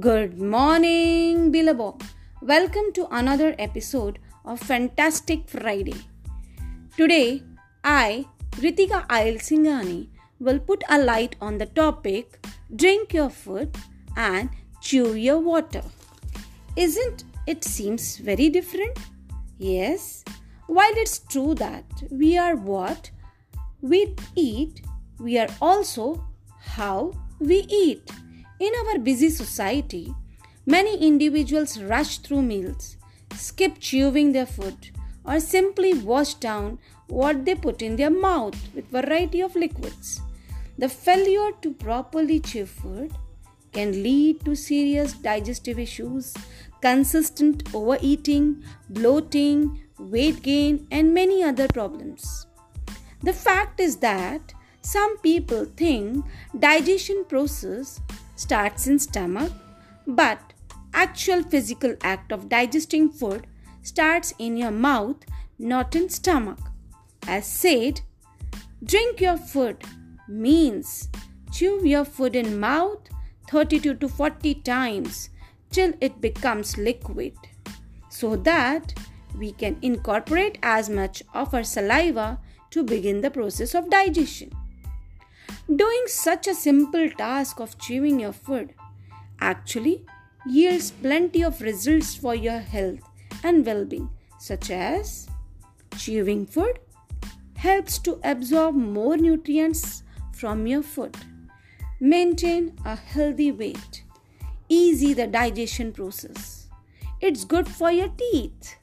Good morning, Billabong. Welcome to another episode of Fantastic Friday. Today, I, Ritika Ail Singhani, will put a light on the topic drink your food and chew your water. Isn't it seems very different? Yes, while it's true that we are what we eat, we are also how we eat. In our busy society, many individuals rush through meals, skip chewing their food, or simply wash down what they put in their mouth with variety of liquids. The failure to properly chew food can lead to serious digestive issues, consistent overeating, bloating, weight gain, and many other problems. The fact is that some people think digestion process starts in stomach, but actual physical act of digesting food starts in your mouth, not in stomach. As said, drink your food means chew your food in mouth 32 to 40 times till it becomes liquid so that we can incorporate as much of our saliva to begin the process of digestion. Doing such a simple task of chewing your food actually yields plenty of results for your health and well being, such as chewing food helps to absorb more nutrients from your food, maintain a healthy weight, easy the digestion process. It's good for your teeth,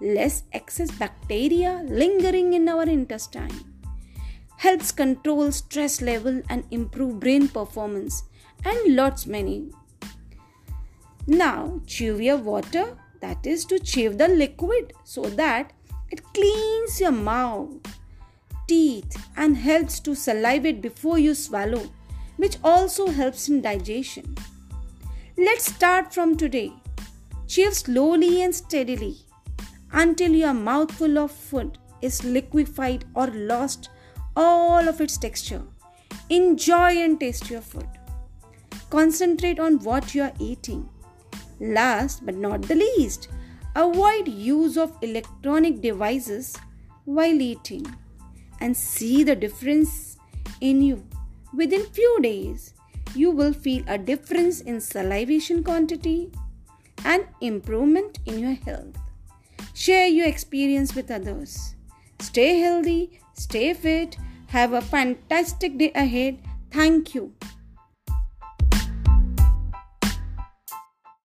less excess bacteria lingering in our intestine helps control stress level and improve brain performance and lots many. Now chew your water that is to chew the liquid so that it cleans your mouth teeth and helps to salivate before you swallow which also helps in digestion. Let's start from today. Chew slowly and steadily until your mouthful of food is liquefied or lost all of its texture. Enjoy and taste your food. Concentrate on what you are eating. Last but not the least, avoid use of electronic devices while eating and see the difference in you. Within few days, you will feel a difference in salivation quantity and improvement in your health. Share your experience with others. Stay healthy, stay fit, have a fantastic day ahead. Thank you.